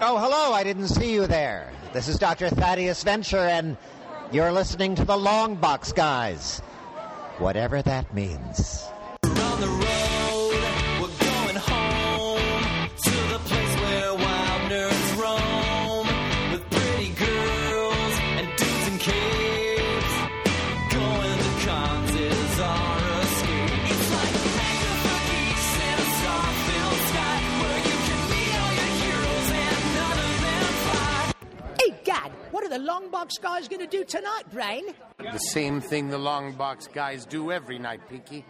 Oh, hello, I didn't see you there. This is Dr. Thaddeus Venture, and you're listening to the Long Box Guys. Whatever that means. The long box guys going to do tonight, Brain? The same thing the long box guys do every night, Pinky.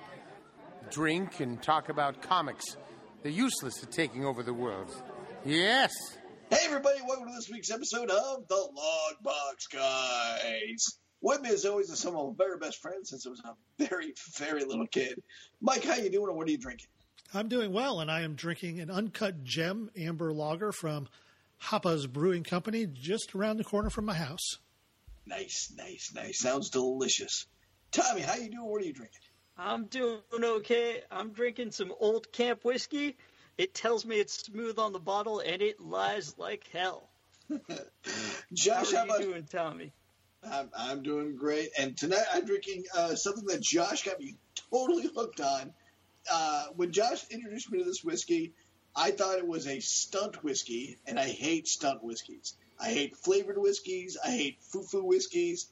Drink and talk about comics. They're useless at taking over the world. Yes. Hey everybody, welcome to this week's episode of The Long Box Guys. With me as always is some of my very best friends since I was a very, very little kid. Mike, how you doing and what are you drinking? I'm doing well, and I am drinking an uncut gem amber lager from Hapa's Brewing Company just around the corner from my house. Nice, nice, nice. Sounds delicious. Tommy, how you doing? What are you drinking? I'm doing okay. I'm drinking some old camp whiskey. It tells me it's smooth on the bottle and it lies like hell. Josh, How how are you about doing, Tommy? I'm, I'm doing great. And tonight I'm drinking uh, something that Josh got me totally hooked on. Uh, when Josh introduced me to this whiskey, I thought it was a stunt whiskey, and I hate stunt whiskeys. I hate flavored whiskeys. I hate foo-foo whiskeys.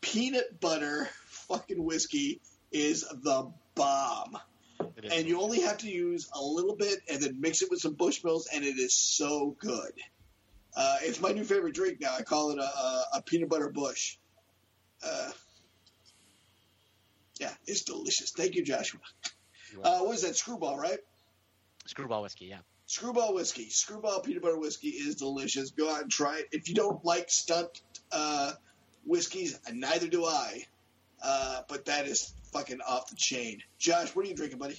Peanut butter fucking whiskey is the bomb. And you only have to use a little bit and then mix it with some Bushmills, and it is so good. Uh, it's my new favorite drink now. I call it a, a, a peanut butter bush. Uh, yeah, it's delicious. Thank you, Joshua. Uh, what is that? Screwball, right? Screwball whiskey, yeah. Screwball whiskey. Screwball peanut butter whiskey is delicious. Go out and try it. If you don't like stunt uh, whiskeys, neither do I. Uh, but that is fucking off the chain. Josh, what are you drinking, buddy?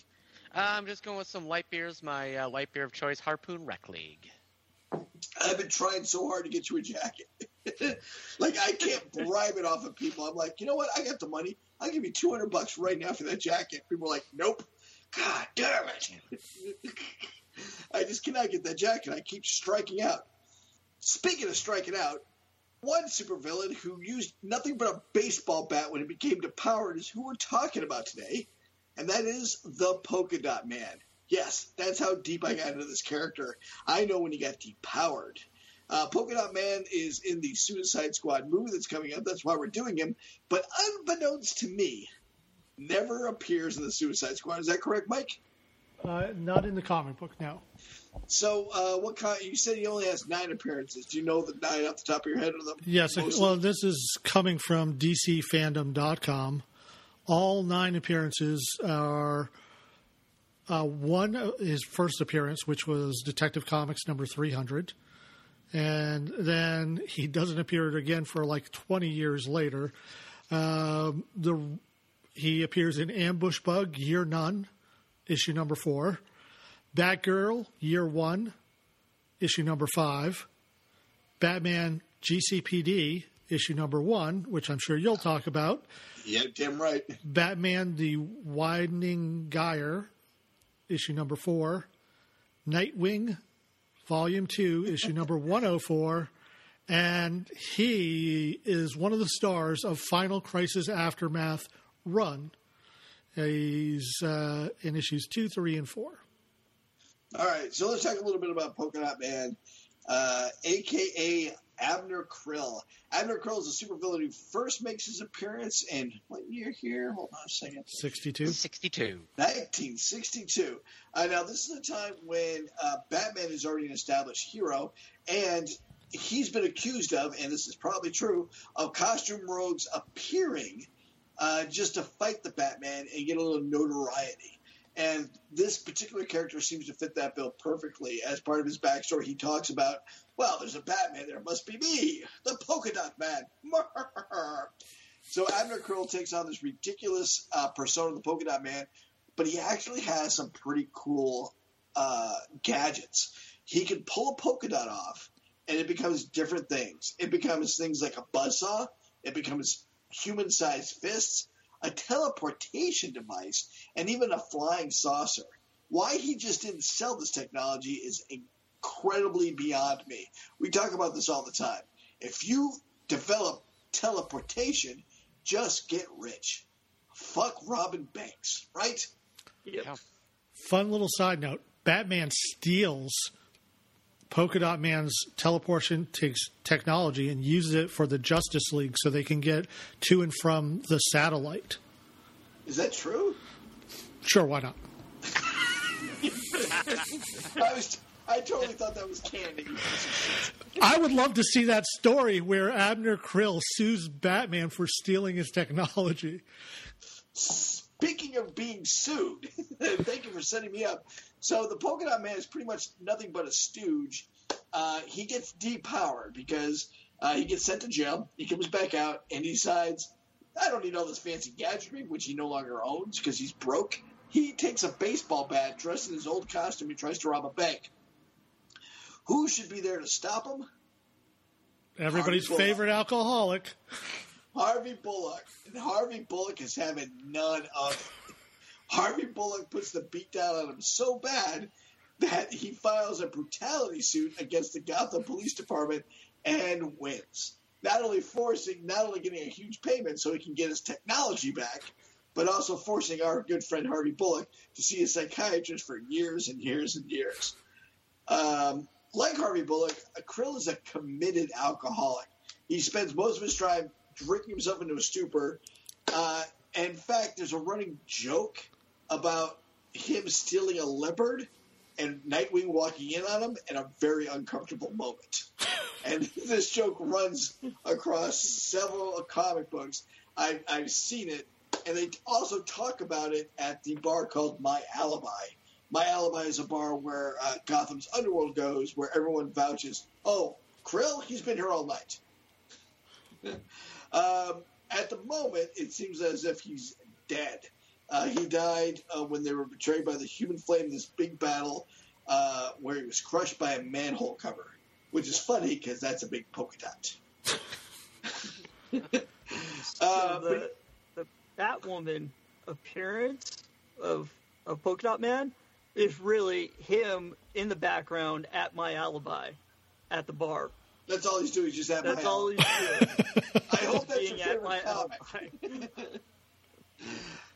Uh, I'm just going with some light beers. My uh, light beer of choice, Harpoon Rec League. I've been trying so hard to get you a jacket. like I can't bribe it off of people. I'm like, you know what? I got the money. I'll give you 200 bucks right now for that jacket. People are like, nope. God damn it. I just cannot get that jacket. I keep striking out. Speaking of striking out, one supervillain who used nothing but a baseball bat when he became depowered is who we're talking about today, and that is the Polka Dot Man. Yes, that's how deep I got into this character. I know when he got depowered. Uh, Polka Dot Man is in the Suicide Squad movie that's coming up. That's why we're doing him. But unbeknownst to me, never appears in the Suicide Squad. Is that correct, Mike? Uh, not in the comic book, no. So, uh, what kind? You said he only has nine appearances. Do you know the nine off the top of your head? Of them? Yes, Mostly? well, this is coming from DCFandom.com. All nine appearances are uh, one, uh, his first appearance, which was Detective Comics number 300. And then he doesn't appear again for like 20 years later. Um, the He appears in Ambush Bug, Year None, issue number four. Batgirl, Year One, issue number five. Batman GCPD, issue number one, which I'm sure you'll talk about. yeah, damn right. Batman the Widening Gyre, issue number four. Nightwing, volume two, issue number 104. And he is one of the stars of Final Crisis Aftermath Run. He's uh, in issues two, three, and four. All right, so let's talk a little bit about Polka Dot Man, uh, aka Abner Krill. Abner Krill is a supervillain who first makes his appearance in what year here? Hold on a second. 62. 62. 1962. Uh, now, this is a time when uh, Batman is already an established hero, and he's been accused of, and this is probably true, of costume rogues appearing uh, just to fight the Batman and get a little notoriety. And this particular character seems to fit that bill perfectly. As part of his backstory, he talks about, well, there's a Batman there. Must be me, the Polka Dot Man. so Abner Krill takes on this ridiculous uh, persona of the Polka Dot Man, but he actually has some pretty cool uh, gadgets. He can pull a polka dot off, and it becomes different things. It becomes things like a buzzsaw. It becomes human-sized fists, a teleportation device, and even a flying saucer. Why he just didn't sell this technology is incredibly beyond me. We talk about this all the time. If you develop teleportation, just get rich. Fuck Robin Banks, right? Yep. Yeah. Fun little side note: Batman steals Polka Dot Man's teleportation takes technology and uses it for the Justice League, so they can get to and from the satellite. Is that true? Sure, why not? I was. I totally thought that was canon. you piece of shit. I would love to see that story where Abner Krill sues Batman for stealing his technology. Speaking of being sued, thank you for setting me up. So the Polka Dot Man is pretty much nothing but a stooge. Uh, he gets depowered because uh, he gets sent to jail. He comes back out and he decides, I don't need all this fancy gadgetry, which he no longer owns because he's broke. He takes a baseball bat, dressed in his old costume, and tries to rob a bank. Who should be there to stop him? Everybody's favorite alcoholic. Harvey Bullock. And Harvey Bullock is having none of it. Harvey Bullock puts the beat down on him so bad that he files a brutality suit against the Gotham Police Department and wins. Not only forcing, not only getting a huge payment so he can get his technology back, but also forcing our good friend Harvey Bullock to see a psychiatrist for years and years and years. Um, like Harvey Bullock, Krill is a committed alcoholic. He spends most of his time drinking himself into a stupor. Uh, in fact, there's a running joke about him stealing a leopard and Nightwing walking in on him in a very uncomfortable moment. and this joke runs across several comic books. I, I've seen it, and they also talk about it at the bar called My Alibi. My Alibi is a bar where uh, Gotham's underworld goes, where everyone vouches, "Oh, Krill, he's been here all night." um, at the moment, it seems as if he's dead. Uh, he died uh, when they were betrayed by the Human Flame in this big battle uh, where he was crushed by a manhole cover, which is funny because that's a big polka dot. So Uh, the, the Batwoman appearance of of Polka Dot Man is really him in the background at my alibi at the bar. That's all he's doing. He's just at That's my all alibi. he's doing. I hope that's your being at favorite my comic.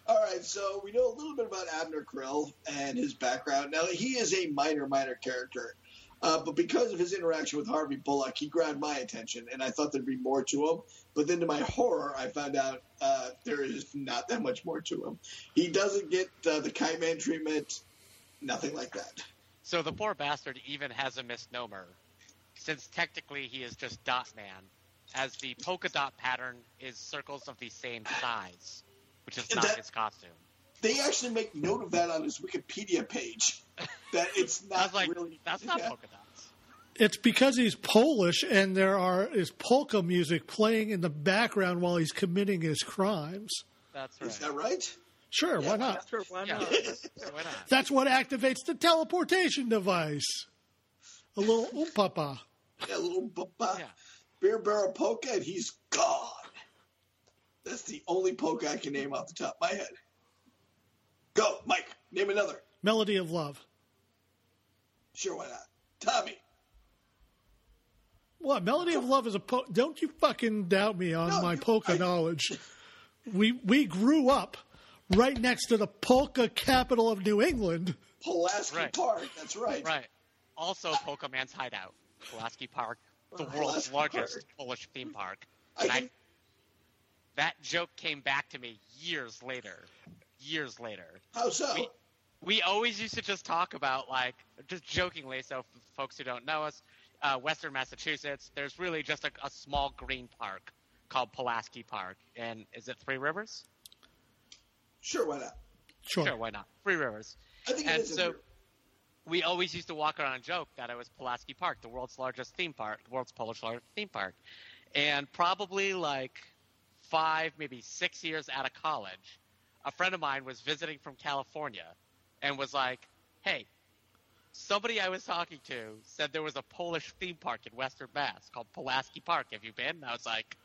All right, so we know a little bit about Abner Krill and his background. Now, he is a minor, minor character, uh, but because of his interaction with Harvey Bullock, he grabbed my attention, and I thought there'd be more to him. But then, to my horror, I found out uh, there is not that much more to him. He doesn't get uh, the Kite Man treatment, nothing like that. So the poor bastard even has a misnomer, since technically he is just Dot Man, as the polka dot pattern is circles of the same size, which is not That- his costume. They actually make note of that on his Wikipedia page. That it's I not was like, really. that's not yeah. polka dots. It's because he's Polish and there are is polka music playing in the background while he's committing his crimes. That's right. Is that right? Sure, why not? Sure, why not? Sure, why not? That's what activates the teleportation device. A little oompapa. Yeah, a little bapa. Yeah. beer barrel polka, and he's gone. That's the only polka I can name off the top of my head. Go, Mike. Name another. Melody of Love. Sure, why not? Tommy. What? Melody of Love is a po- Don't you fucking doubt me on No, my you- polka I- knowledge. We we grew up right next to the polka capital of New England. Pulaski Right. Park. That's right. Right. Also, Polka Man's Hideout, Pulaski Park, the Pulaski world's Park. largest Polish theme park. I And I, can- that joke came back to me years later. Years later. How so? We- we always used to just talk about like just jokingly so for folks who don't know us uh, western massachusetts there's really just a, a small green park called pulaski park and is it three rivers Sure, why not? Sure. sure why not three rivers I think it and is. so we always used to walk around and joke that it was pulaski park the world's largest theme park the world's polish largest theme park and probably like five maybe six years out of college a friend of mine was visiting from california and was like, "Hey, somebody I was talking to said there was a Polish theme park in Western Mass called Pulaski Park. Have you been?" And I was like,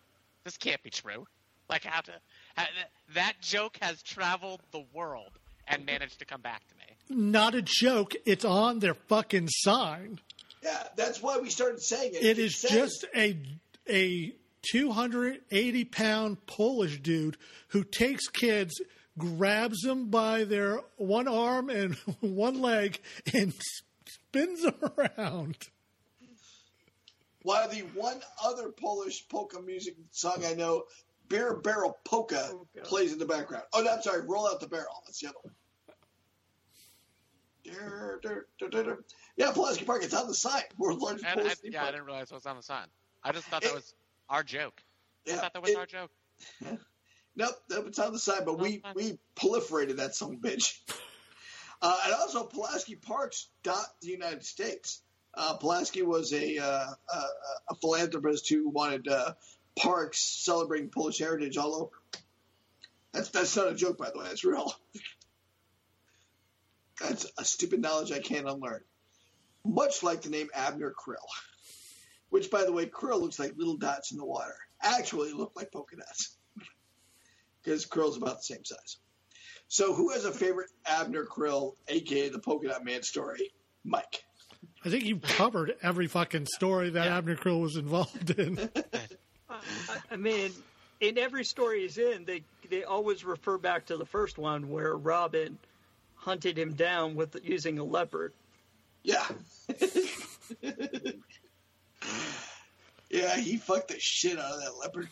"This can't be true. Like, how to? How, that joke has traveled the world and managed to come back to me." Not a joke. It's on their fucking sign. Yeah, that's why we started saying it. It is says- just a a 280 pound Polish dude who takes kids, grabs them by their one arm and one leg, and spins them around. While the one other Polish polka music song I know, Beer Barrel Polka, Polka. plays in the background. Oh, no, I'm sorry. Roll out the barrel. That's the other one. Dur, dur, dur, dur, dur. Yeah, Pulaski Park. It's on the sign. World's largest And I, Polish theme yeah, I didn't realize it was on the sign. I just thought that It- was our joke. I thought that was it- our joke. Nope, nope, it's on the side, but we we proliferated that son of a bitch. Uh, and also, Pulaski Parks dot the United States. Uh, Pulaski was a, uh, a a philanthropist who wanted uh, parks celebrating Polish heritage all over. That's that's not a joke, by the way. That's real. That's a stupid knowledge I can't unlearn. Much like the name Abner Krill, which, by the way, krill looks like little dots in the water. Actually, look like polka dots because Krill's about the same size. So, who has a favorite Abner Krill, aka the Polka Dot Man story? Mike. I think you covered every fucking story that Yeah. Abner Krill was involved in. I, I mean, in every story he's in, they they always refer back to the first one where Robin hunted him down with using a leopard. Yeah. yeah, he fucked the shit out of that leopard.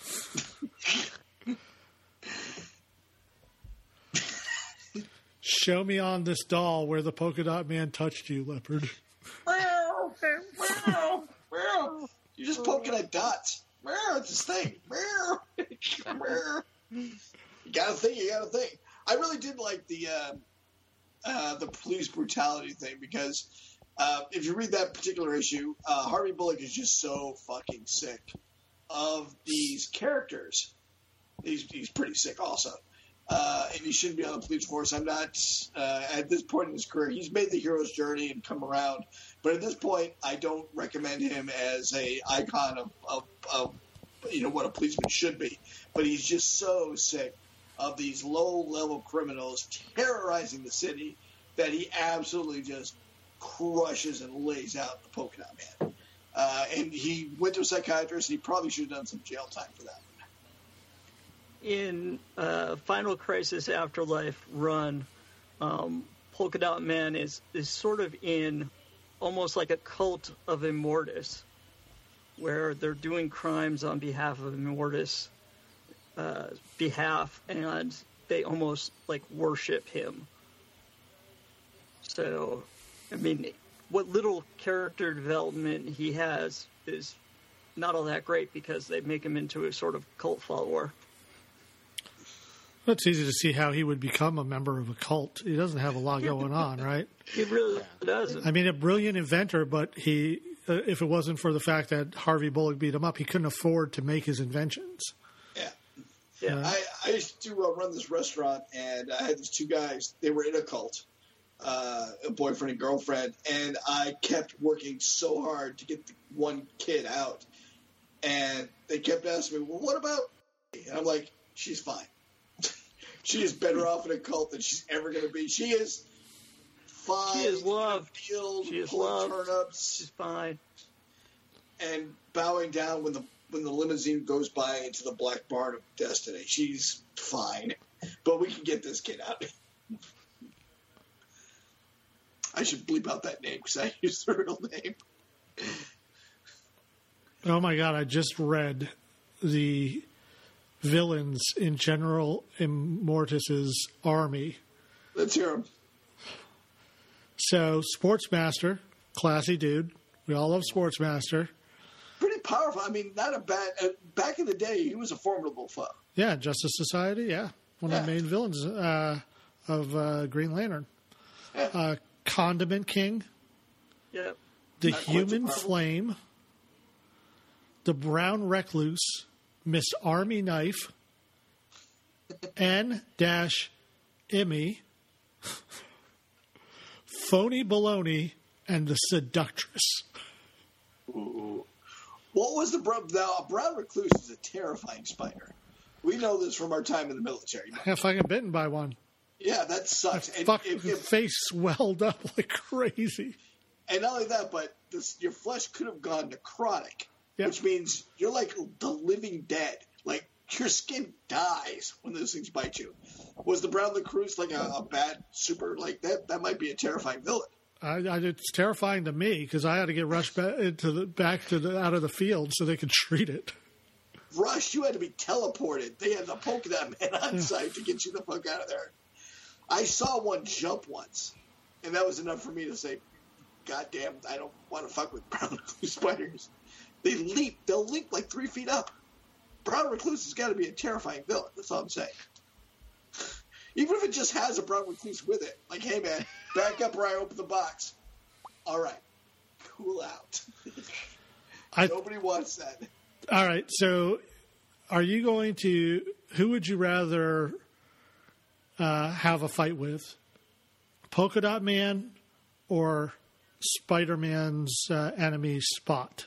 Show me on this doll where the polka dot man touched you, leopard. You're just poking at dots. It's this thing. you gotta think. You gotta think. I really did like the uh, uh, the police brutality thing because uh, if you read that particular issue, uh, Harvey Bullock is just so fucking sick of these characters. He's he's pretty sick also. Uh, and he shouldn't be on the police force. I'm not uh, at this point in his career. He's made the hero's journey and come around, but at this point, I don't recommend him as a icon of, of, of you know what a policeman should be. But he's just so sick of these low level criminals terrorizing the city that he absolutely just crushes and lays out the polka dot man. Uh, and he went to a psychiatrist. And he probably should have done some jail time for that. In uh, Final Crisis Afterlife run, um, Polka Dot Man is, is sort of in almost like a cult of Immortus, where they're doing crimes on behalf of Immortus' uh, behalf, and they almost like worship him. So, I mean, what little character development he has is not all that great because they make him into a sort of cult follower. It's easy to see how he would become a member of a cult. He doesn't have a lot going on, right? He really doesn't. I mean, a brilliant inventor, but he, uh, if it wasn't for the fact that Harvey Bullock beat him up, he couldn't afford to make his inventions. Yeah. Yeah. I, I used to uh, run this restaurant, and I had these two guys. They were in a cult, uh, a boyfriend and girlfriend, and I kept working so hard to get the one kid out. And they kept asking me, "Well, what about?" me?" And I'm like, "She's fine. She is better off in a cult than she's ever going to be. She is fine. She is loved. Field, She is loved. turnips She's fine. and bowing down when the when the limousine goes by into the black barn of destiny. She's fine, but we can get this kid out. I should bleep out that name because I used the real name. Oh my God, I just read the villains in General Immortus's army. Let's hear him. So, Sportsmaster, classy dude. We all love Sportsmaster. Pretty powerful. I mean, not a bad. Uh, back in the day, he was a formidable foe. Yeah, Justice Society. Yeah, one of the main villains uh, of uh, Green Lantern. Yeah. Uh, Condiment King, Yep. the Not Human. Flame, the Brown Recluse, Miss Army Knife, N dash Emmy, Phony Baloney, and the Seductress. What was the brown? Now, a brown recluse is a terrifying spider. We know this from our time in the military. I got fucking bitten by one. Yeah, that sucks. And, Fuck, if- if- face swelled up like crazy. and not only that, but this, your flesh could have gone necrotic, Which means you're like the living dead. Like your skin dies when those things bite you. Was the brown recluse like a, a bad super like that? That might be a terrifying villain. I, I, it's terrifying to me because I had to get rushed back into the back to the out of the field so they could treat it. Rush, you had to be teleported. They had to poke dot man on site to get you the fuck out of there. I saw one jump once, and that was enough for me to say, "God damn, I don't want to fuck with brown spiders." They leap. They'll leap like three feet up. Brown recluse has got to be a terrifying villain. That's all I'm saying. Even if it just has a brown recluse with it, like, hey man, back up or I open the box. All right, cool out. I, Nobody wants that. all right, so are you going to? Who would you rather uh, have a fight with, Polka Dot Man or Spider Man's uh, enemy Spot?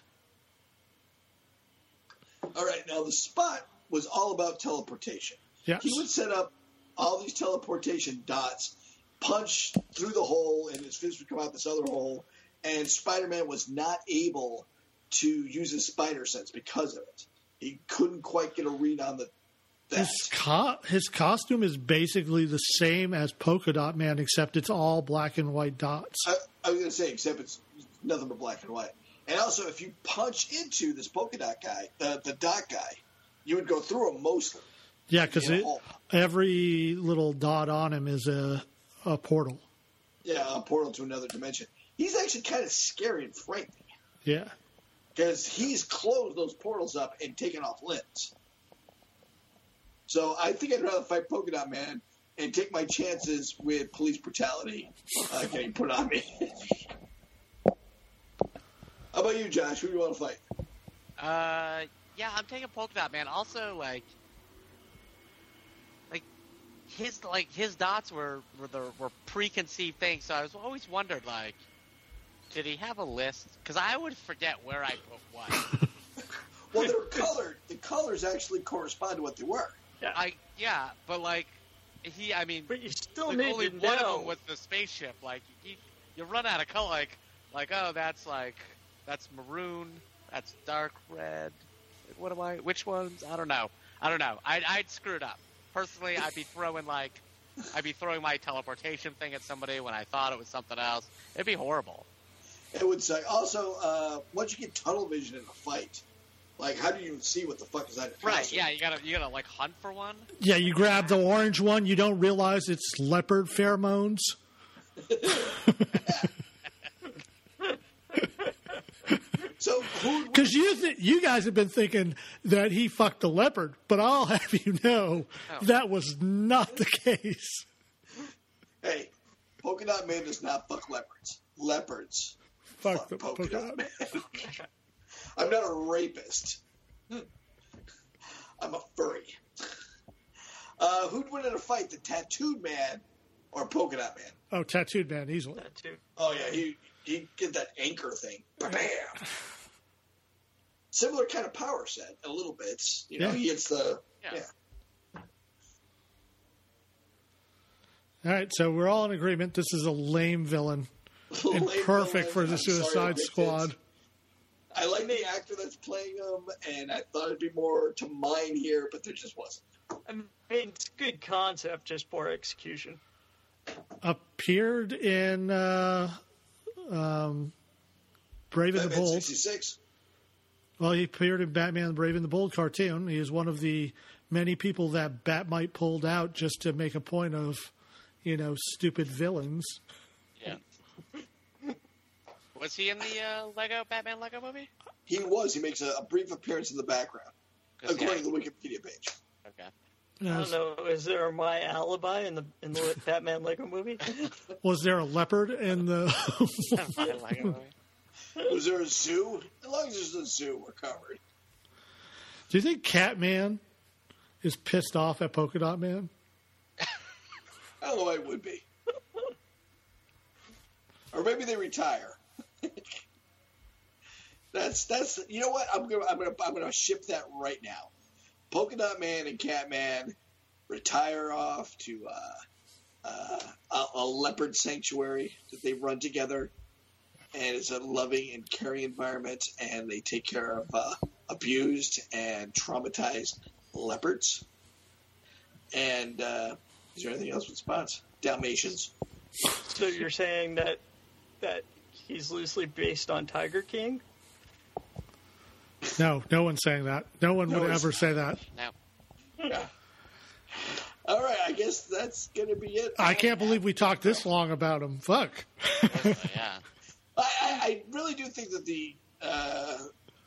All right, now the spot was all about teleportation. Yes. He would set up all these teleportation dots, punch through the hole, and his fist would come out this other hole. And Spider Man was not able to use his spider sense because of it. He couldn't quite get a read on the that. His, co- his costume is basically the same as Polka Dot Man, except it's all black and white dots. I, I was going to say, except it's nothing but black and white. And also, if you punch into this polka dot guy, uh, the dot guy, you would go through him mostly. Yeah, because every little dot on him is a a portal. Yeah, a portal to another dimension. He's actually kind of scary and frightening. Yeah. because he's closed those portals up and taken off limbs. So I think I'd rather fight Polka Dot Man and take my chances with police brutality uh, getting put on me. How about you, Josh? Who do you want to fight? Uh, yeah, I'm taking polka dot man. Also, like, like his like his dots were were the were preconceived things. So I was always wondered like, did he have a list? Because I would forget where I put what. Well, they're colored. The colors actually correspond to what they were. Yeah. I yeah, but like he, I mean, But you still like, need only to one know. of them was the spaceship. Like you, you run out of color. Like like oh, that's like that's maroon. That's dark red. What am I? Which ones? I don't know. I don't know. I'd, I'd screw it up. Personally, I'd be throwing like, I'd be throwing my teleportation thing at somebody when I thought it was something else. It'd be horrible. It would say also uh, once you get tunnel vision in a fight, like how do you see what the fuck is that? Right? Yeah. You gotta you gotta like hunt for one. Yeah, you grab the orange one, you don't realize it's leopard pheromones. So who? Because you th- you guys have been thinking that he fucked a leopard, but I'll have you know Oh. that was not the case. Hey, Polka Dot Man does not fuck leopards. Leopards Fuck fuck the polka polka dot dot. man. I'm not a rapist. I'm a furry. Uh, who'd win in a fight, the tattooed man or polka dot man? Oh, tattooed man, easily. That too. Oh yeah, he he get that anchor thing. Bam. Similar kind of power set, a little bit. You know, Yeah. he hits the Yeah. yeah. All right, so we're all in agreement. This is a lame villain and Lame perfect villain. for the I'm sorry Suicide picked. Squad. I like the actor that's playing him, and I thought it'd be more to mine here, but there just wasn't. I mean, it's good concept, just poor execution. Appeared in uh, um, Brave and the Batman Bold. 66. Well, he appeared in Batman: Brave and the Bold cartoon. He is one of the many people that Batmite pulled out just to make a point of, you know, stupid villains. Yeah. Was he in the uh, Lego Batman Lego movie? He was. He makes a, a brief appearance in the background, according yeah, to the Wikipedia page. okay. I don't know. Is there my alibi in the in the Batman Lego movie? Was there a leopard in the? Batman Lego movie. Was there a zoo? As long as there's a zoo, we're covered. Do you think Catman is pissed off at Polka Dot Man? I don't know why it would be. or maybe they retire. that's that's you know what I'm gonna I'm gonna I'm gonna ship that right now. Polka Dot Man and Catman retire off to uh, uh, a, a leopard sanctuary that they run together, and it's a loving and caring environment, and they take care of uh, abused and traumatized leopards. And uh, is there anything else with spots? Dalmatians. So you're saying that that he's loosely based on Tiger King? No, no one's saying that. No one No would ever say that. No. Yeah. All right, I guess that's going to be it. I can't believe we talked this long about him. Fuck. yeah. I, I, I really do think that the uh,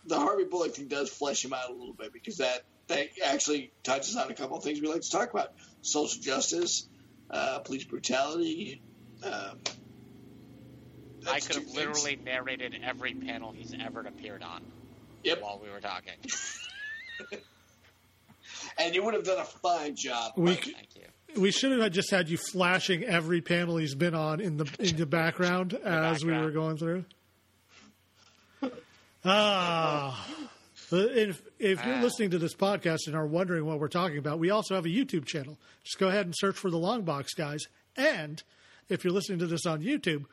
the Harvey Bullock thing does flesh him out a little bit because that that actually touches on a couple of things we like to talk about: social justice, uh, police brutality. Um, I could two have things. literally narrated every panel he's ever appeared on Yep, while we were talking. and you would have done a fine job. We Thank you. we should have just had you flashing every panel he's been on in the in the background as we were going through. Ah. If, if you're Ah. listening to this podcast and are wondering what we're talking about, we also have a YouTube channel. Just go ahead and search for the Long Box Guys. And if you're listening to this on YouTube,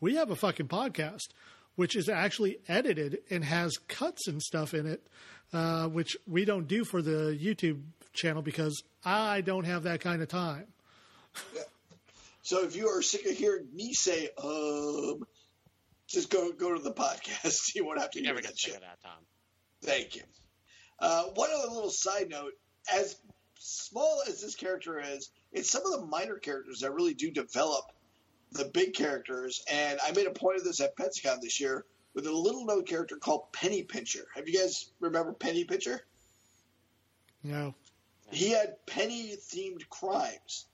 we have a fucking podcast, which is actually edited and has cuts and stuff in it, uh, which we don't do for the YouTube channel because I don't have that kind of time. So if you are sick of hearing me say um, just go go to the podcast. You won't have to You hear never that get sick shit. of that, Tom. Thank you. Uh, one other little side note: as small as this character is, it's some of the minor characters that really do develop the big characters. And I made a point of this at Pensacon this year with a little known character called Penny Pincher. Have you guys remember Penny Pincher? You know, He had penny themed crimes,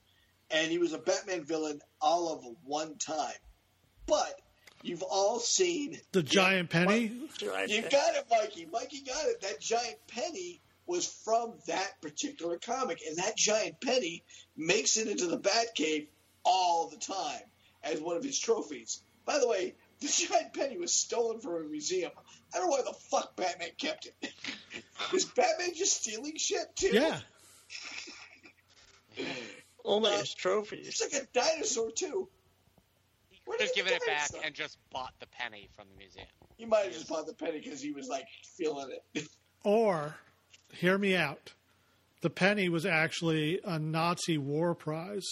and he was a Batman villain all of one time. But you've all seen the giant penny. You got it, Mikey. Mikey got it. That giant penny was from that particular comic, and that giant penny makes it into the Batcave all the time as one of his trophies. By the way, this giant penny was stolen from a museum. I don't know why the fuck Batman kept it. Is Batman just stealing shit too? Yeah. Only Uh, his trophies. It's like a dinosaur too. He Where could have did given the it back dinosaur? and just bought the penny from the museum. He might have just bought the penny because he was like feeling it. Or, hear me out. The penny was actually a Nazi war prize,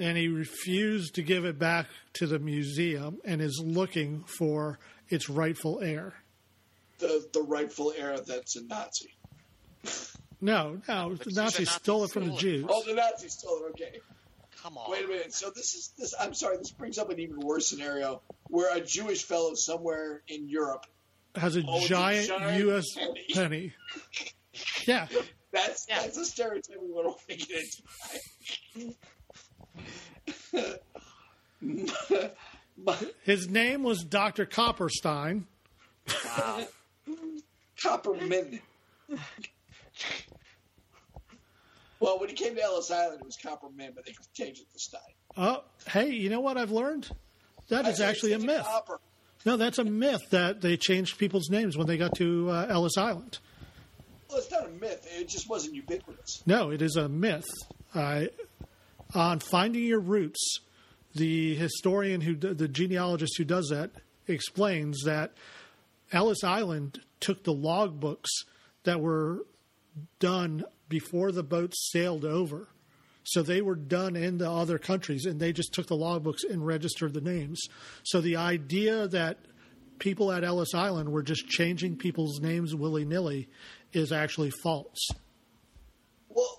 and he refused to give it back to the museum and is looking for its rightful heir. the the rightful heir that's a Nazi. No, no, But the Nazis Nazi stole it from the. Jews. Oh, the Nazis stole it. Okay. Come on. Wait a minute. So this is this. I'm sorry. This brings up an even worse scenario where a Jewish fellow somewhere in Europe. Has a the giant, giant U.S. penny. penny. Yeah, That's Yeah. that's a stereotype we want to get into. His name was Dr. Copperstein. Wow. Copperman. well, when he came to Ellis Island, it was Copperman, but they changed it to Stein. Oh, hey, you know what I've learned? That is actually a myth. Copper. No, that's a myth that they changed people's names when they got to uh, Ellis Island. Well, it's not a myth. It just wasn't ubiquitous. No, it is a myth. Uh, on finding your roots, the historian who, the genealogist who does that, explains that Ellis Island took the logbooks that were done before the boats sailed over. So they were done in the other countries, and they just took the logbooks and registered the names. So the idea that people at Ellis Island were just changing people's names willy nilly is actually false.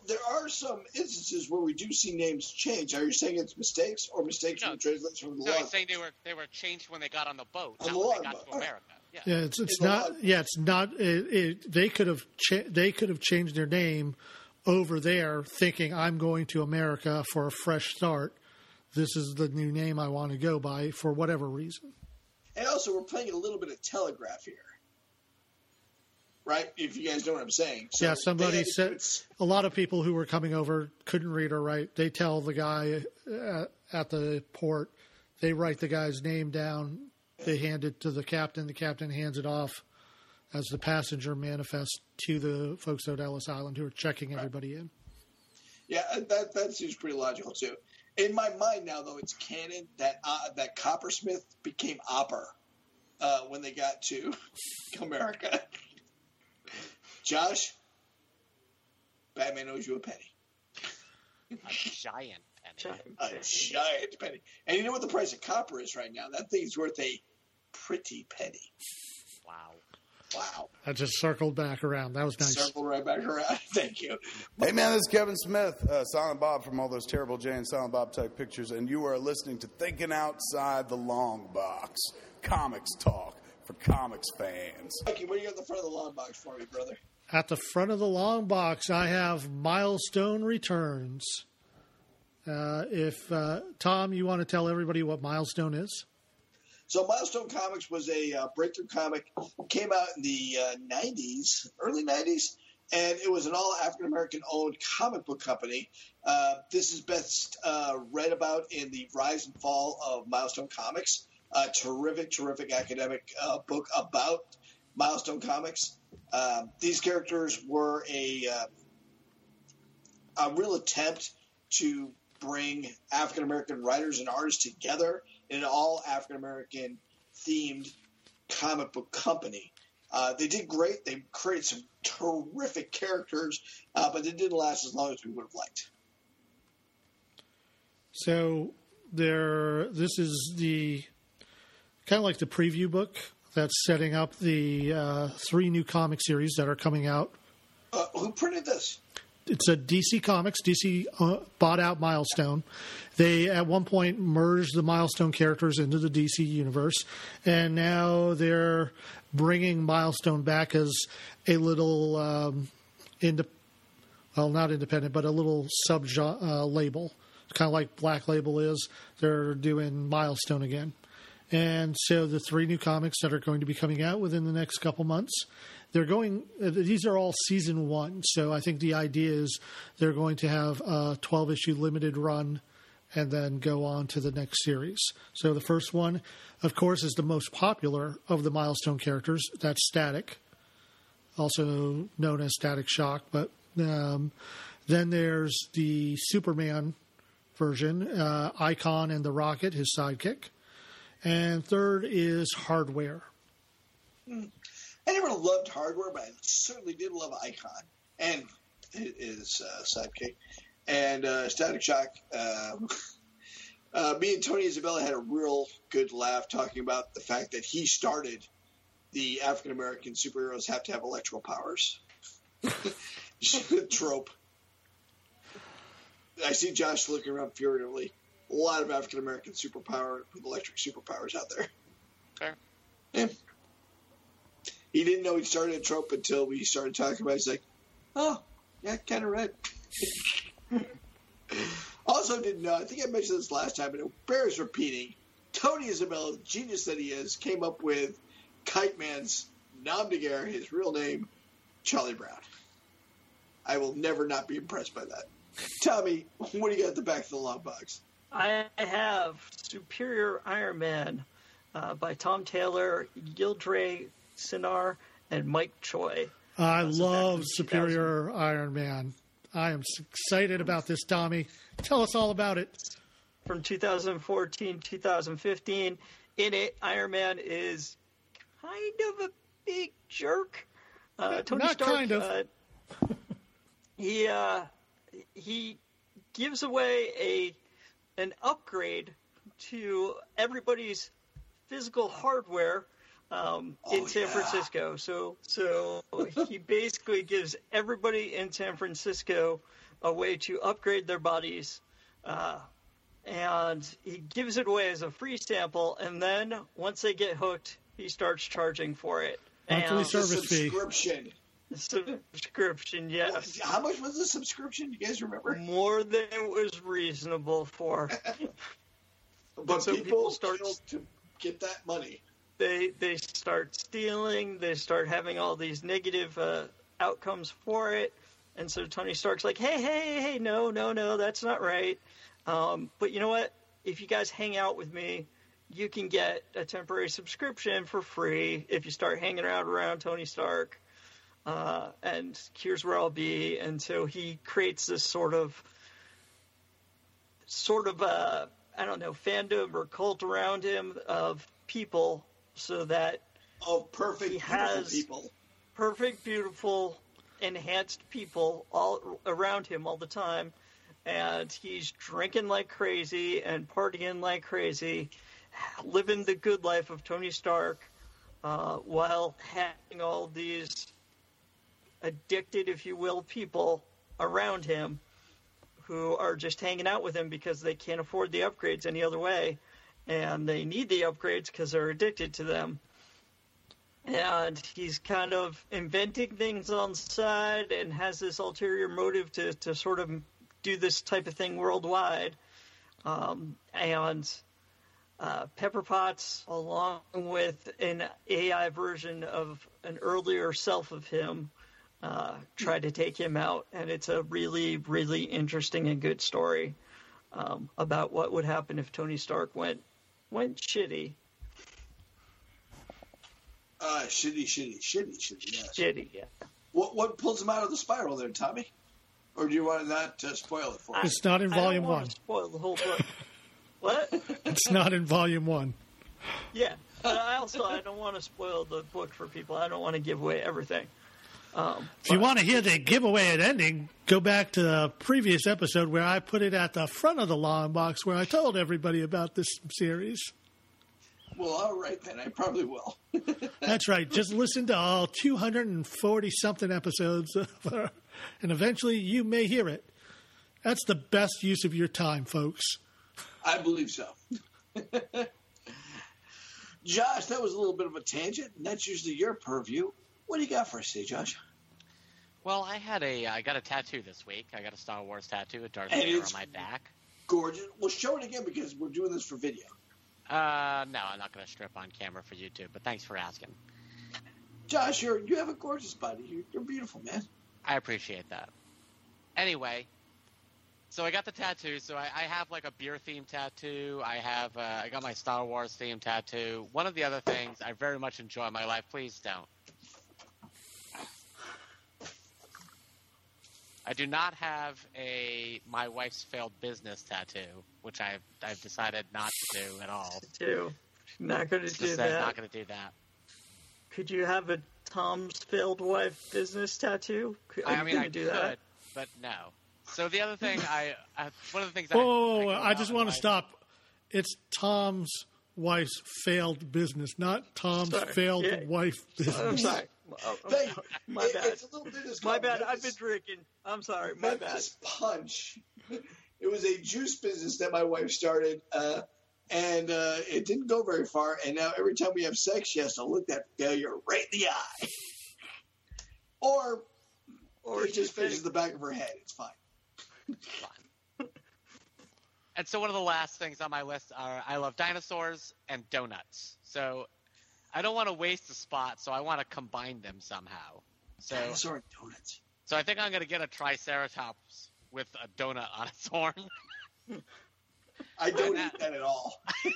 Well, there are some instances where we do see names change. Are you saying it's mistakes or mistakes No. from translation from the No, law? he's saying they were they were changed when they got on the boat, On not the when they got boat. to America. Yeah. Yeah, it's it's In not. Yeah, it's not. It, it, they could have cha- they could have changed their name over there, thinking I'm going to America for a fresh start. This is the new name I want to go by for whatever reason. And also, we're playing a little bit of telegraph here, right? If you guys know what I'm saying. So yeah, somebody said a lot of people who were coming over couldn't read or write. They tell the guy uh, at the port, they write the guy's name down. They hand it to the captain. The captain hands it off as the passenger manifest to the folks at Ellis Island who are checking everybody in. Yeah, that that seems pretty logical too. In my mind now, though, it's canon that uh, that Coppersmith became Opper uh, when they got to America. Josh, Batman owes you a penny. A giant penny. A giant penny. And you know what the price of copper is right now? That thing's worth a pretty penny. Wow. Wow. I just circled back around. That was nice. Circle right back around. Thank you. Hey man, this is Kevin Smith, uh, Silent Bob from all those terrible Jay and Silent Bob type pictures, and you are listening to Thinking Outside the Long Box, comics talk for comics fans. Mikey, what do you got in the front of the long box for me, brother? At the front of the long box, I have Milestone Returns. Uh, if uh, Tom, you want to tell everybody what Milestone is? So Milestone Comics was a uh, breakthrough comic, came out in the uh, 90s, early 90s, and it was an all African American owned comic book company. Uh, this is best uh, read about in the rise and fall of Milestone Comics. A terrific, terrific academic uh, book about Milestone Comics. Um, these characters were a, uh, a real attempt to bring African American writers and artists together in an all African American themed comic book company. Uh, they did great. They created some terrific characters, uh, but they didn't last as long as we would have liked. So there, this is the kind of like the preview book that's setting up the uh, three new comic series that are coming out. Uh, who printed this? It's a DC Comics. DC uh, bought out Milestone. They at one point merged the Milestone characters into the DC universe, and now they're bringing Milestone back as a little, um, ind- well, not independent, but a little sub uh, label, kind of like Black Label is. They're doing Milestone again. And so the three new comics that are going to be coming out within the next couple months, they're going. uh, These are all season one, so I think the idea is they're going to have a 12 issue limited run, and then go on to the next series. So the first one, of course, is the most popular of the milestone characters. That's Static, also known as Static Shock. But um, then there's the Superman version, uh, Icon and the Rocket, his sidekick. And third is Hardware. I never loved hardware, but I certainly did love Icon and his uh, sidekick. And uh, Static Shock. Uh, uh, me and Tony Isabella had a real good laugh talking about the fact that he started the African American superheroes have to have electrical powers trope. I see Josh looking around furiously. A lot of African American superpower with electric superpowers out there. Fair. Yeah. He didn't know he started a trope until we started talking about it. He's like, oh, yeah, kind of right. also, didn't know, I think I mentioned this last time, but it bears repeating. Tony Isabella, the genius that he is, came up with Kite Man's nom de guerre, his real name, Charlie Brown. I will never not be impressed by that. Tommy, what do you got at the back of the long box? I have Superior Iron Man uh, by Tom Taylor, Yildiray Cinar, and Mike Choi. I That's a love Superior Iron Man. I am excited about this, Tommy. Tell us all about it. From 2014 2015. In it, Iron Man is kind of a big jerk. Uh, Tony Not Stark, kind of. Uh, he uh, he gives away a an upgrade to everybody's physical hardware um, in Oh, San yeah. Francisco. So so he basically gives everybody in San Francisco a way to upgrade their bodies. Uh, and he gives it away as a free sample, and then once they get hooked, he starts charging for it. Monthly And service fee. subscription. Subscription, yes, How much was the subscription? You guys remember? more than it was reasonable for. But so people, people start- to get that money. they they start stealing. They start having all these negative uh, outcomes for it. And so Tony Stark's like, hey, hey, hey, no, no, no, that's not right. Um, but you know what? If you guys hang out with me, you can get a temporary subscription for free if you start hanging out around Tony Stark. Uh, and here's where I'll be. And so he creates this sort of, sort of, uh, I don't know, fandom or cult around him of people so that Of perfect, He has- people. perfect, beautiful, enhanced people all around him all the time, and he's drinking like crazy and partying like crazy, living the good life of Tony Stark, uh, while having all these addicted, if you will, people around him who are just hanging out with him because they can't afford the upgrades any other way, and they need the upgrades because they're addicted to them and he's kind of inventing things on the side and has this ulterior motive to, to sort of do this type of thing worldwide. Um, and uh, Pepper Potts, along with an AI version of an earlier self of him, uh, try to take him out. And it's a really, really interesting and good story um, about what would happen if Tony Stark went went shitty. Uh, shitty, shitty, shitty, shitty. Yes. Shitty, yeah. What what pulls him out of the spiral there, Tommy? Or do you want not to spoil it for us? It's not in I don't volume wanna one. Spoil the whole book. what? It's not in volume one. Yeah, but I also I don't want to spoil the book for people. I don't want to give away everything. Um, If you want to hear the giveaway at ending, go back to the previous episode where I put it at the front of the long box where I told everybody about this series. Well, all right then. I probably will. That's right. Just listen to all 240 something episodes, and eventually you may hear it. That's the best use of your time, folks. I believe so. Josh, that was a little bit of a tangent, and that's usually your purview. What do you got for us today, Josh? Well, I had a I got a tattoo this week. I got a Star Wars tattoo, a Darth Vader on my back. Gorgeous. Well, show it again because we're doing this for video. Uh, no, I'm not going to strip on camera for YouTube, but thanks for asking. Josh, you're you have a gorgeous body. You're, you're beautiful, man. I appreciate that. Anyway, so I got the tattoo. So I, I have like a beer themed tattoo. I have uh, I got my Star Wars themed tattoo. One of the other things I very much enjoy in my life. Please don't. I do not have a my wife's failed business tattoo, which I've I've decided not to do at all. too. Not going to do that. not going to do that. Could you have a Tom's failed wife business tattoo? Could, I mean, I do could, that? but no. So the other thing, I, I one of the things. Whoa, I, whoa, whoa, I just want to stop. It's Tom's wife's failed business, not Tom's Sorry. failed Yeah. wife I'm business. sorry. Oh, oh, Thank my it- bad. It's a little bit as My bad. I've been drinking. I'm sorry. My bad. Memphis Punch. It was a juice business that my wife started, uh, and uh, it didn't go very far. And now every time we have sex, she has to look that failure right in the eye, or Or or it just finishes the back of her head. It's fine. And so one of the last things on my list are I love dinosaurs and donuts. So I don't want to waste a spot, so I want to combine them somehow. So Dinosaur donuts. so I think I'm going to get a triceratops with a donut on its horn. I don't eat that at all.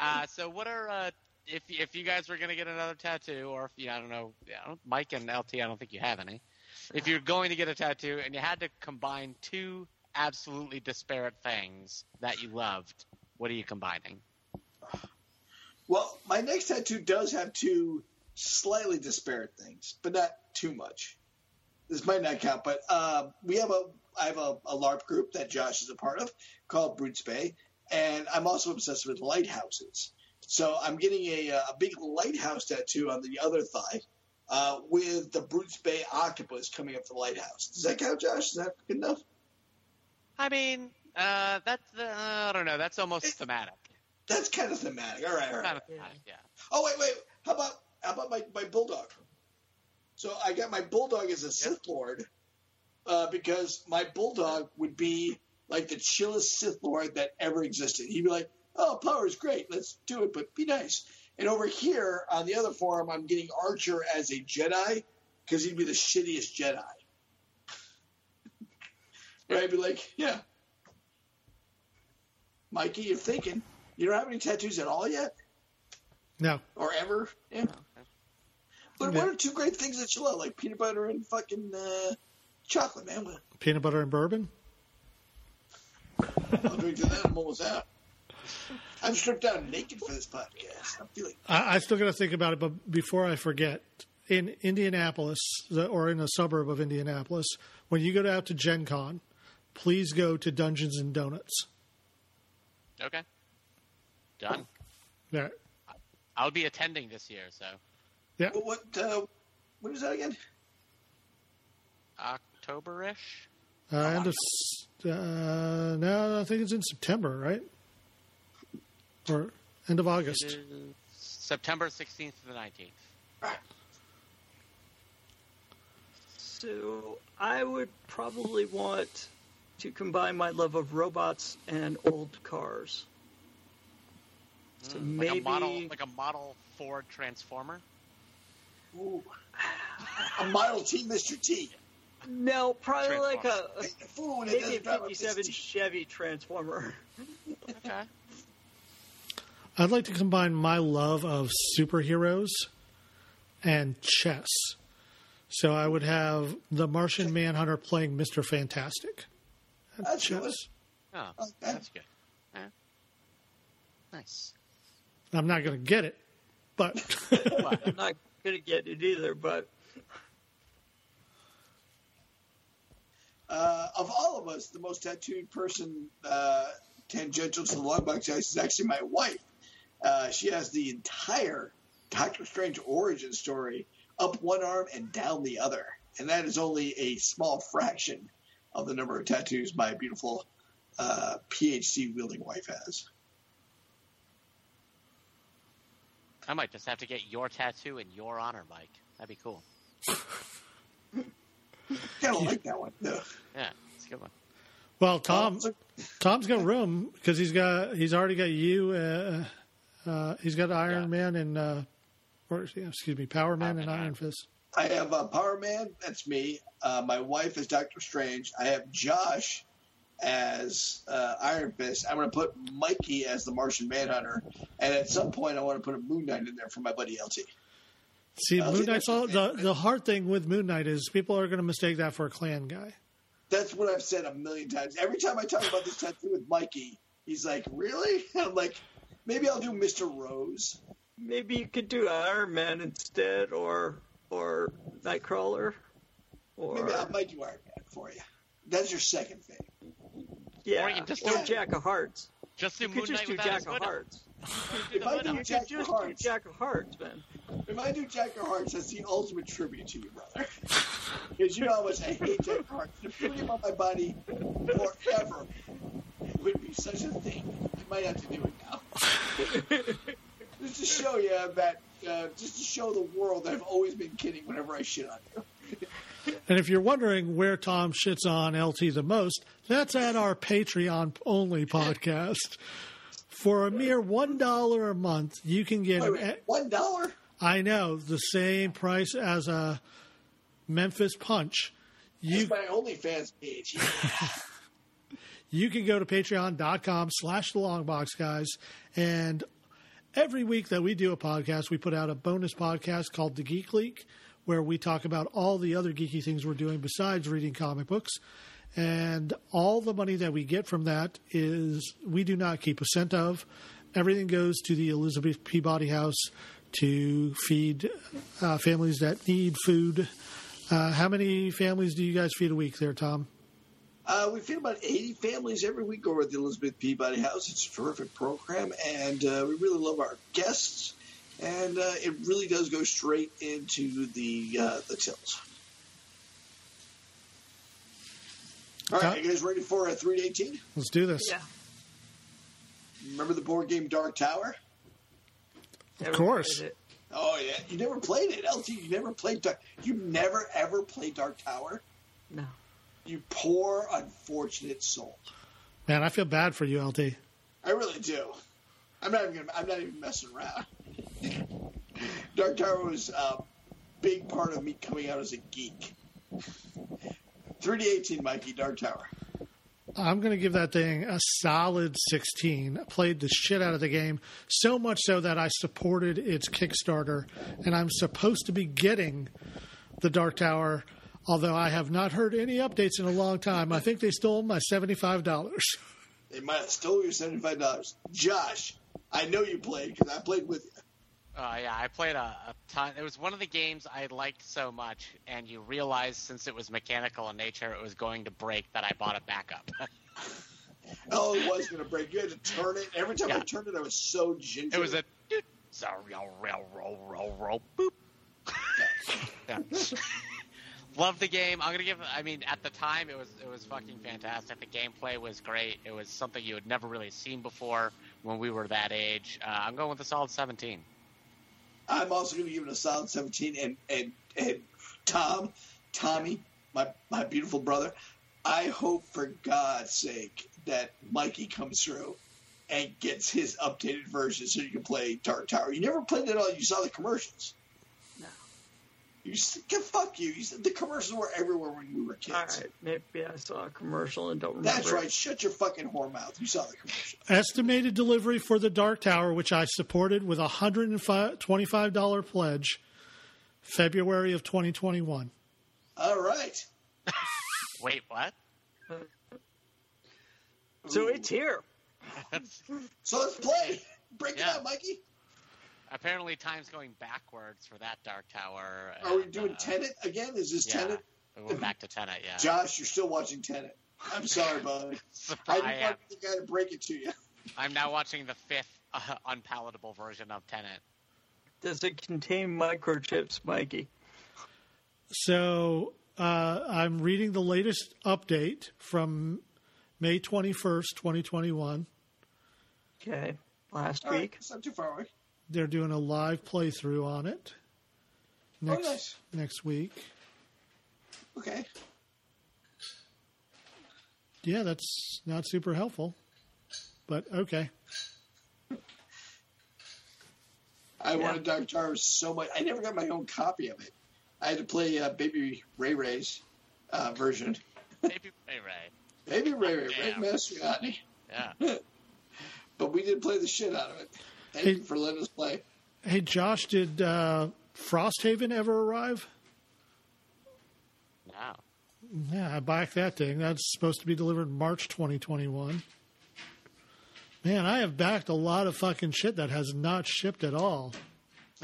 Uh, so what are uh, if if you guys were going to get another tattoo, or if you I don't know, I don't- Mike and LT, I don't think you have any. If you're going to get a tattoo and you had to combine two absolutely disparate things that you loved, what are you combining? Well, my next tattoo does have two slightly disparate things, but not too much. This might not count, but uh, we have a I have a, a LARP group that Josh is a part of called Brutes Bay, and I'm also obsessed with lighthouses. So I'm getting a, a big lighthouse tattoo on the other thigh uh, with the Brutes Bay octopus coming up the lighthouse. Does that count, Josh? Is that good enough? I mean, uh, that's uh, I don't know. That's almost thematic. That's kind of thematic. All right, all right. Thematic, yeah. Oh wait, wait. How about how about my, my bulldog? So I got my bulldog as a Sith Lord uh, because my bulldog would be like the chillest Sith Lord that ever existed. He'd be like, "Oh, power is great. Let's do it, but be nice." And over here on the other forum, I'm getting Archer as a Jedi because he'd be the shittiest Jedi. right? I'd be like, "Yeah, Mikey, you're thinking you don't have any tattoos at all yet." No. or ever. Yeah. But what are two great things that you love, like peanut butter and fucking uh, chocolate, man? Peanut butter and bourbon? I'll drink to that. I'm almost out. I'm stripped down naked for this podcast. I'm feeling. I, I still got to think about it, but before I forget, in Indianapolis the, or in a suburb of Indianapolis, when you go out to Gen Con, please go to Dungeons and Donuts. Okay. Done. There. I'll be attending this year, so Yeah. But what? Uh, what is that again? October-ish. Uh, end of, s- uh, no, I think it's in September, right? Or end of August. is September 16th to the 19th. So I would probably want to combine my love of robots and old cars. So Mm, maybe like a model, like a model Ford Transformer. Ooh. A Model T, Mr. T. no, probably like a, a Hey, fool maybe a drive a '57 Chevy Transformer. Okay. I'd like to combine my love of superheroes and chess. So I would have the Martian Manhunter playing Mr. Fantastic. at That's chess. good. Oh, Okay. that's good. Yeah. Nice. I'm not going to get it, but I'm not gonna get it either, but Uh, of all of us, the most tattooed person uh, tangential to the long box ice is actually my wife. Uh, she has the entire Doctor Strange origin story up one arm and down the other, and that is only a small fraction of the number of tattoos my beautiful uh, PhD wielding wife has. I might just have to get your tattoo in your honor, Mike. That'd be cool. Kind of like that one. though. Yeah, it's a good one. well, Tom, so- Tom's got room because he's got he's already got you. Uh, uh, he's got Iron Yeah. Man and uh, or excuse me, Power Man and Man, Iron Fist. I have uh, Power Man. That's me. Uh, my wife is Doctor Strange. I have Josh as uh, Iron Fist. I'm going to put Mikey as the Martian Manhunter, and at some point, I want to put a Moon Knight in there for my buddy LT. See, I Moon think Knight's all, the the hard thing with Moon Knight is people are going to mistake that for a Klan guy. That's what I've said a million times. Every time I talk about this tattoo with Mikey, he's like, "Really?" I'm like, "Maybe I'll do Mister Rose." maybe you could do Iron Man instead, or or Nightcrawler, or Maybe I might do Iron Man for you. That's your second thing. Yeah, Or you can just or do- Jack of Hearts. Just do You Moon could just Knight do without Jack of. Hearts. If I do Jack of Hearts, Jack of Hearts, man. if I do Jack of Hearts, that's the ultimate tribute to you, brother. Because you know how much I hate Jack of Hearts. To put him on my body forever would be such a thing. I might have to do it now. just to show you that, uh, just to show the world that I've always been kidding whenever I shit on you. And if you're wondering where Tom shits on LT the most, that's at our Patreon only podcast. For a mere one dollar a month, you can get Wait, an. wait, one dollar? I know the same price as a Memphis Punch. You That's my OnlyFans page. you can go to patreon.com slash the longbox guys and every week that we do a podcast we put out a bonus podcast called the geek leak where we talk about all the other geeky things we're doing besides reading comic books and all the money that we get from that is we do not keep a cent of everything goes to the elizabeth peabody house to feed uh, families that need food uh, how many families do you guys feed a week there tom Uh, we feed about 80 families every week over at the Elizabeth Peabody House. It's a terrific program, and uh, we really love our guests. And uh, it really does go straight into the uh, the tills. All right, you guys ready for a 3 to 18? let's do this Yeah, Remember the board game Dark Tower? Never course. Oh, yeah. You never played it, LT. You never played Dark You never, ever played Dark Tower? No. You poor, unfortunate soul. Man, I feel bad for you, LT. I really do. I'm not even. Gonna, I'm not even messing around. Dark Tower was a big part of me coming out as a geek. 3D 18, Mikey. Dark Tower. I'm going to give that thing a solid 16. I played the shit out of the game, so much so that I supported its Kickstarter, and I'm supposed to be getting the Dark Tower, although I have not heard any updates in a long time. I think they stole my $75. They might have stole your seventy-five dollars. Josh, I know you played because I played with you. Uh, yeah, I played a, a ton. It was one of the games I liked so much, and you realized since it was mechanical in nature, it was going to break. That I bought a backup. Oh, it was going to break. You had to turn it. Every time I turned it, I was so ginger. it was a doot, roll, roll, roll, roll, roll, boop. yeah. Love the game. I'm gonna give. I mean, at the time, it was it was fucking fantastic. The gameplay was great. It was something you had never really seen before when we were that age. Uh, I'm going with a solid 17. I'm also going to give it a solid 17. And and and Tom, Tommy, my my beautiful brother, I hope for God's sake that Mikey comes through and gets his updated version so you can play Dark Tower. You never played it all. You saw the commercials. No. You s- fuck you. you s- the commercials were everywhere when we were kids. All right, maybe I saw a commercial and don't remember. That's it. right. Shut your fucking whore mouth. You saw the commercial. Estimated delivery for the Dark Tower, which I supported with a hundred and twenty-five dollar pledge, February of 2021. All right. Wait, what? So Ooh. it's here. So let's play. Break Yeah. it up, Mikey. Apparently, time's going backwards for that Dark Tower. Are we and, doing uh, Tenet again? Is this Yeah, Tenet? we went back to Tenet. Yeah. Josh, you're still watching Tenet. I'm sorry, buddy. I Surprise! didn't I am. want the guy to break it to you. I'm now watching the fifth uh, unpalatable version of Tenet. Does it contain microchips, Mikey? So uh, I'm reading the latest update from May 21st, 2021. Okay. Last All right, week. it's not too far away. They're doing a live playthrough on it next oh, nice. next week. Okay. Yeah, that's not super helpful, but okay. I Yeah. wanted Dark Tower so much. I never got my own copy of it. I had to play uh, Baby Ray Ray's uh, version. Maybe Ray Ray. Baby Ray Ray, Ray Damn. Mastriani. Yeah. But we did play the shit out of it. Thank Hey- you for letting us play. Hey, Josh, did uh, Frosthaven ever arrive? Wow. Yeah, I backed that thing. That's supposed to be delivered March 2021. Man, I have backed a lot of fucking shit that has not shipped at all.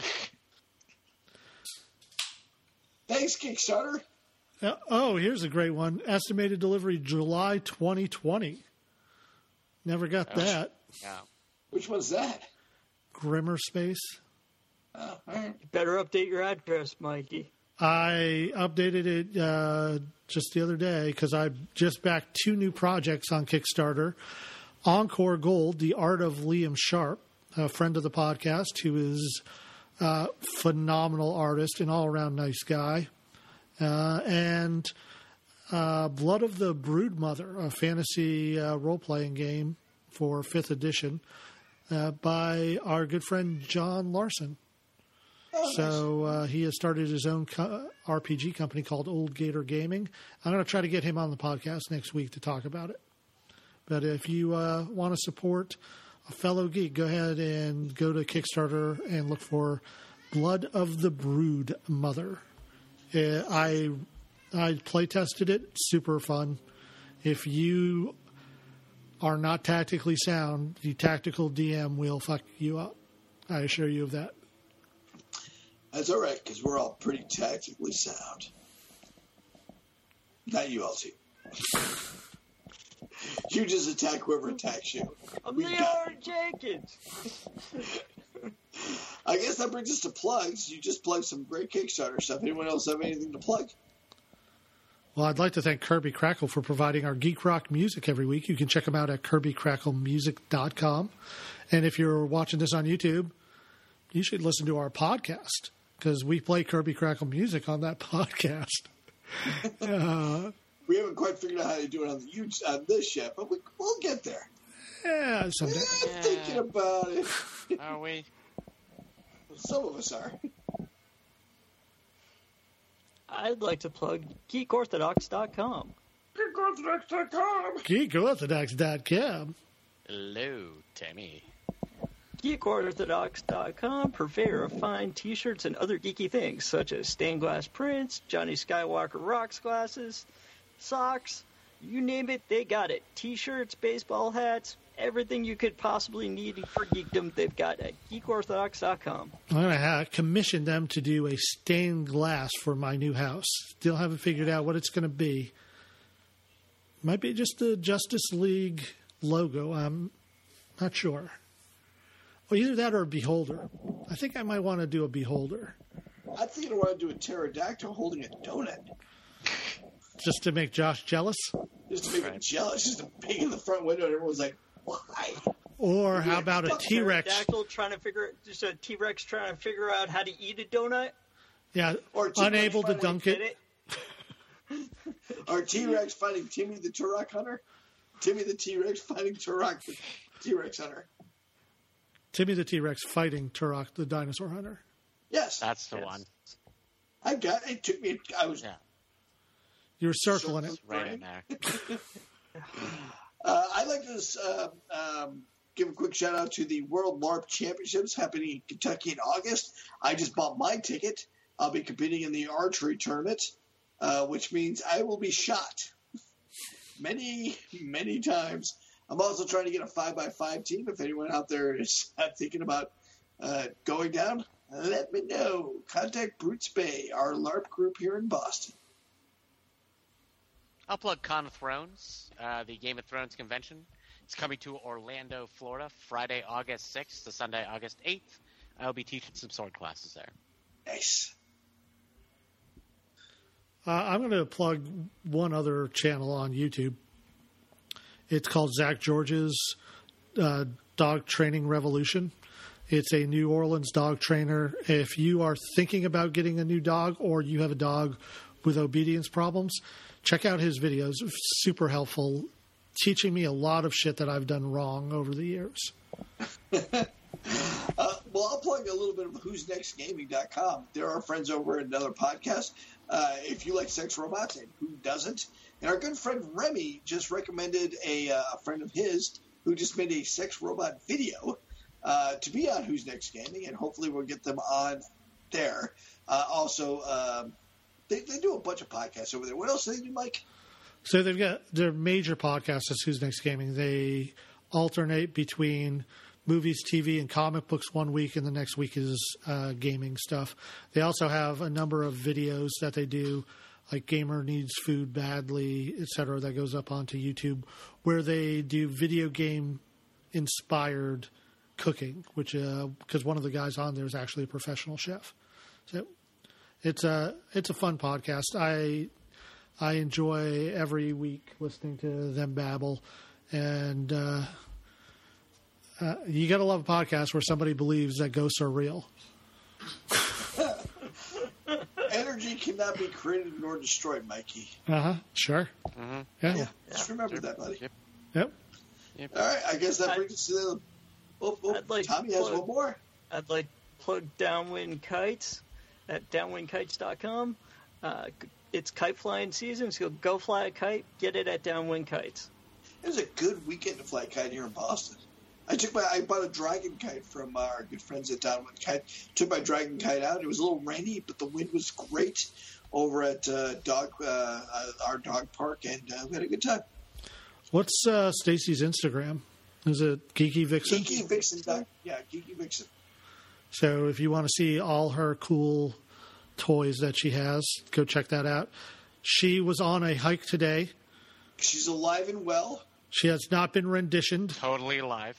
Thanks, Kickstarter. Uh, oh, here's a great one. Estimated delivery July 2020. Never got that. Yeah. Which one's that? Grimmer Space. You better update your address, Mikey. I updated it uh, just the other day because I just backed two new projects on Kickstarter. Encore Gold, The Art of Liam Sharp, a friend of the podcast who is a phenomenal artist and all around nice guy. Uh, and uh, Blood of the Brood Mother, a fantasy uh, role playing game for fifth edition uh, by our good friend John Larson. Oh, So uh, he has started his own co- RPG company called Old Gator Gaming. I'm going to try to get him on the podcast next week to talk about it. But if you uh, want to support a fellow geek, go ahead and go to Kickstarter and look for Blood of the Brood Mother. Uh, I I play tested it, super fun. If you are not tactically sound, the tactical DM will fuck you up. I assure you of that. That's all right because we're all pretty tactically sound. Not you, LT. you just attack whoever attacks you. I'm We got- Leeroy Jenkins. I guess that brings us to plugs. You just plugged some great Kickstarter stuff. Anyone else have anything to plug? Well, I'd like to thank Kirby Crackle for providing our geek rock music every week. You can check them out at kirbycracklemusic.com. And if you're watching this on YouTube, you should listen to our podcast because we play Kirby Crackle music on that podcast. Uh, we haven't quite figured out how to do it on the YouTube, on this yet, but we, we'll get there. Yeah, someday. I'm thinking about it. Are we? Some of us are. I'd like to plug geekorthodox.com. GeekOrthodox.com. Geekorthodox.com. Hello, Timmy. GeekOrthodox.com, purveyor of fine t-shirts and other geeky things, such as stained glass prints, Johnny Skywalker rocks glasses, socks, You name it, they got it. T-shirts, baseball hats, everything you could possibly need for geekdom, they've got at geekorthodox.com. I'm going to ha- commission them to do a stained glass for my new house. Still haven't figured out what it's going to be. Might be just the Justice League logo. I'm not sure. Well, either that or a beholder. I think I might want to do a beholder I think I want to do a pterodactyl holding a donut. just to make Josh jealous. Just to make him jealous. Just a pig in the front window, and everyone's like, why? Or how about a Fuck T Rex? Trying to figure, just a T-Rex trying to figure out how to eat a donut. Yeah, Or T-Rex unable to dunk it. it? Or T Rex fighting Timmy the Turok Hunter? Timmy the T Rex fighting Turok the T Rex Hunter. Timmy the T Rex fighting Turok the dinosaur hunter. Yes. That's the Yes. one. I got it. took me, I was Yeah. You were circling it. Right in there. Uh, I'd like to uh, um, give a quick shout out to the World LARP Championships happening in Kentucky in August. I just bought my ticket. I'll be competing in the archery tournament, uh, which means I will be shot many, many times. I'm also trying to get a five by five team. If anyone out there is uh, thinking about uh, going down, let me know. Contact Brutes Bay, our LARP group here in Boston. I'll plug Con of Thrones, uh, the Game of Thrones convention. It's coming to Orlando, Florida, Friday, August 6th to Sunday, August 8th. I'll be teaching some sword classes there. Nice. Uh, I'm going to plug one other channel on YouTube. It's called Zach George's uh, Dog Training Revolution. It's a New Orleans dog trainer. If you are thinking about getting a new dog or you have a dog with obedience problems, check out his videos. Super helpful, teaching me a lot of shit that I've done wrong over the years. Uh, well, I'll plug a little bit of who's next gaming.com. There are friends over at another podcast. Uh, if you like sex robots, and who doesn't? And our good friend Remy just recommended a, uh, a friend of his who just made a sex robot video uh, to be on Who's Next Gaming, and hopefully we'll get them on there. Uh, also, um, they, they do a bunch of podcasts over there. What else do they do, Mike? So they've got their major podcast is Who's Next Gaming. They alternate between movies, TV, and comic books one week, and the next week is uh, gaming stuff. They also have a number of videos that they do, like Gamer Needs Food Badly, etc., that goes up onto YouTube, where they do video game inspired cooking, which because one of the guys on there is actually a professional chef. So it's a it's a fun podcast. I I enjoy every week listening to them babble, and uh, uh, you got to love a podcast where somebody believes that ghosts are real. Energy cannot be created nor destroyed, Mikey. Uh huh. Sure. Mm-hmm. Yeah. Yeah, just remember that, buddy. Yep. Yep. All right, I guess that I- brings us to the. Oh, oh, I'd like Tommy to has one more. I'd like to plug Downwind Kites at downwindkites.com. Uh, it's kite flying season, so go fly a kite. Get it at Downwind Kites. It was a good weekend to fly a kite here in Boston. I took my I bought a dragon kite from our good friends at Downwind Kite. Took my dragon kite out. It was a little rainy, but the wind was great over at uh, dog uh, uh, our dog park, and uh, we had a good time. What's uh, Stacy's Instagram? Is it Geeky Vixen? Geeky Vixen, yeah, Geeky Vixen. So if you want to see all her cool toys that she has, go check that out. She was on a hike today. She's alive and well, She has not been renditioned. Totally alive.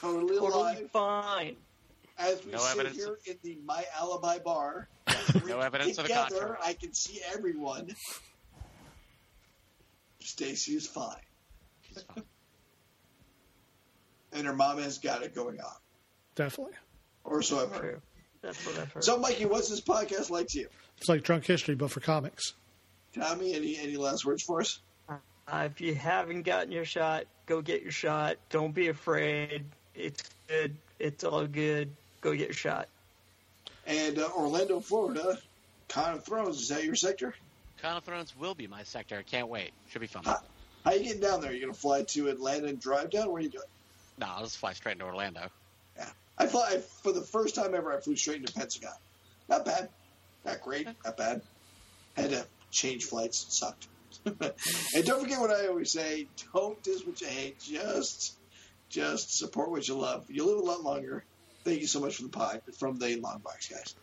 totally Totally alive. fine. As we No sit evidence here in the My Alibi bar, No evidence of the together, contrary. I can see everyone. Stacy is fine, She's fine. and her mom has got it going on, Definitely. Or so I've heard. That's what I've heard. So, Mikey, what's this podcast like to you? It's like drunk history, but for comics. Tommy, any any last words for us? Uh, if you haven't gotten your shot, go get your shot. Don't be afraid. It's good. It's all good. Go get your shot. And uh, Orlando, Florida, Con of Thrones is that your sector? Con of Thrones will be my sector. I can't wait. Should be fun. How, how you getting down there? You gonna fly to Atlanta and drive down? Where are you going? No, I'll just fly straight into Orlando. Yeah, I fly for the first time ever. I flew straight into Pentagon. Not bad, not great, not bad. Had to change flights. Sucked. and don't forget what I always say: don't diss what you hate. Just, just support what you love. You live a lot longer. Thank you so much for the pod from the Long Box guys.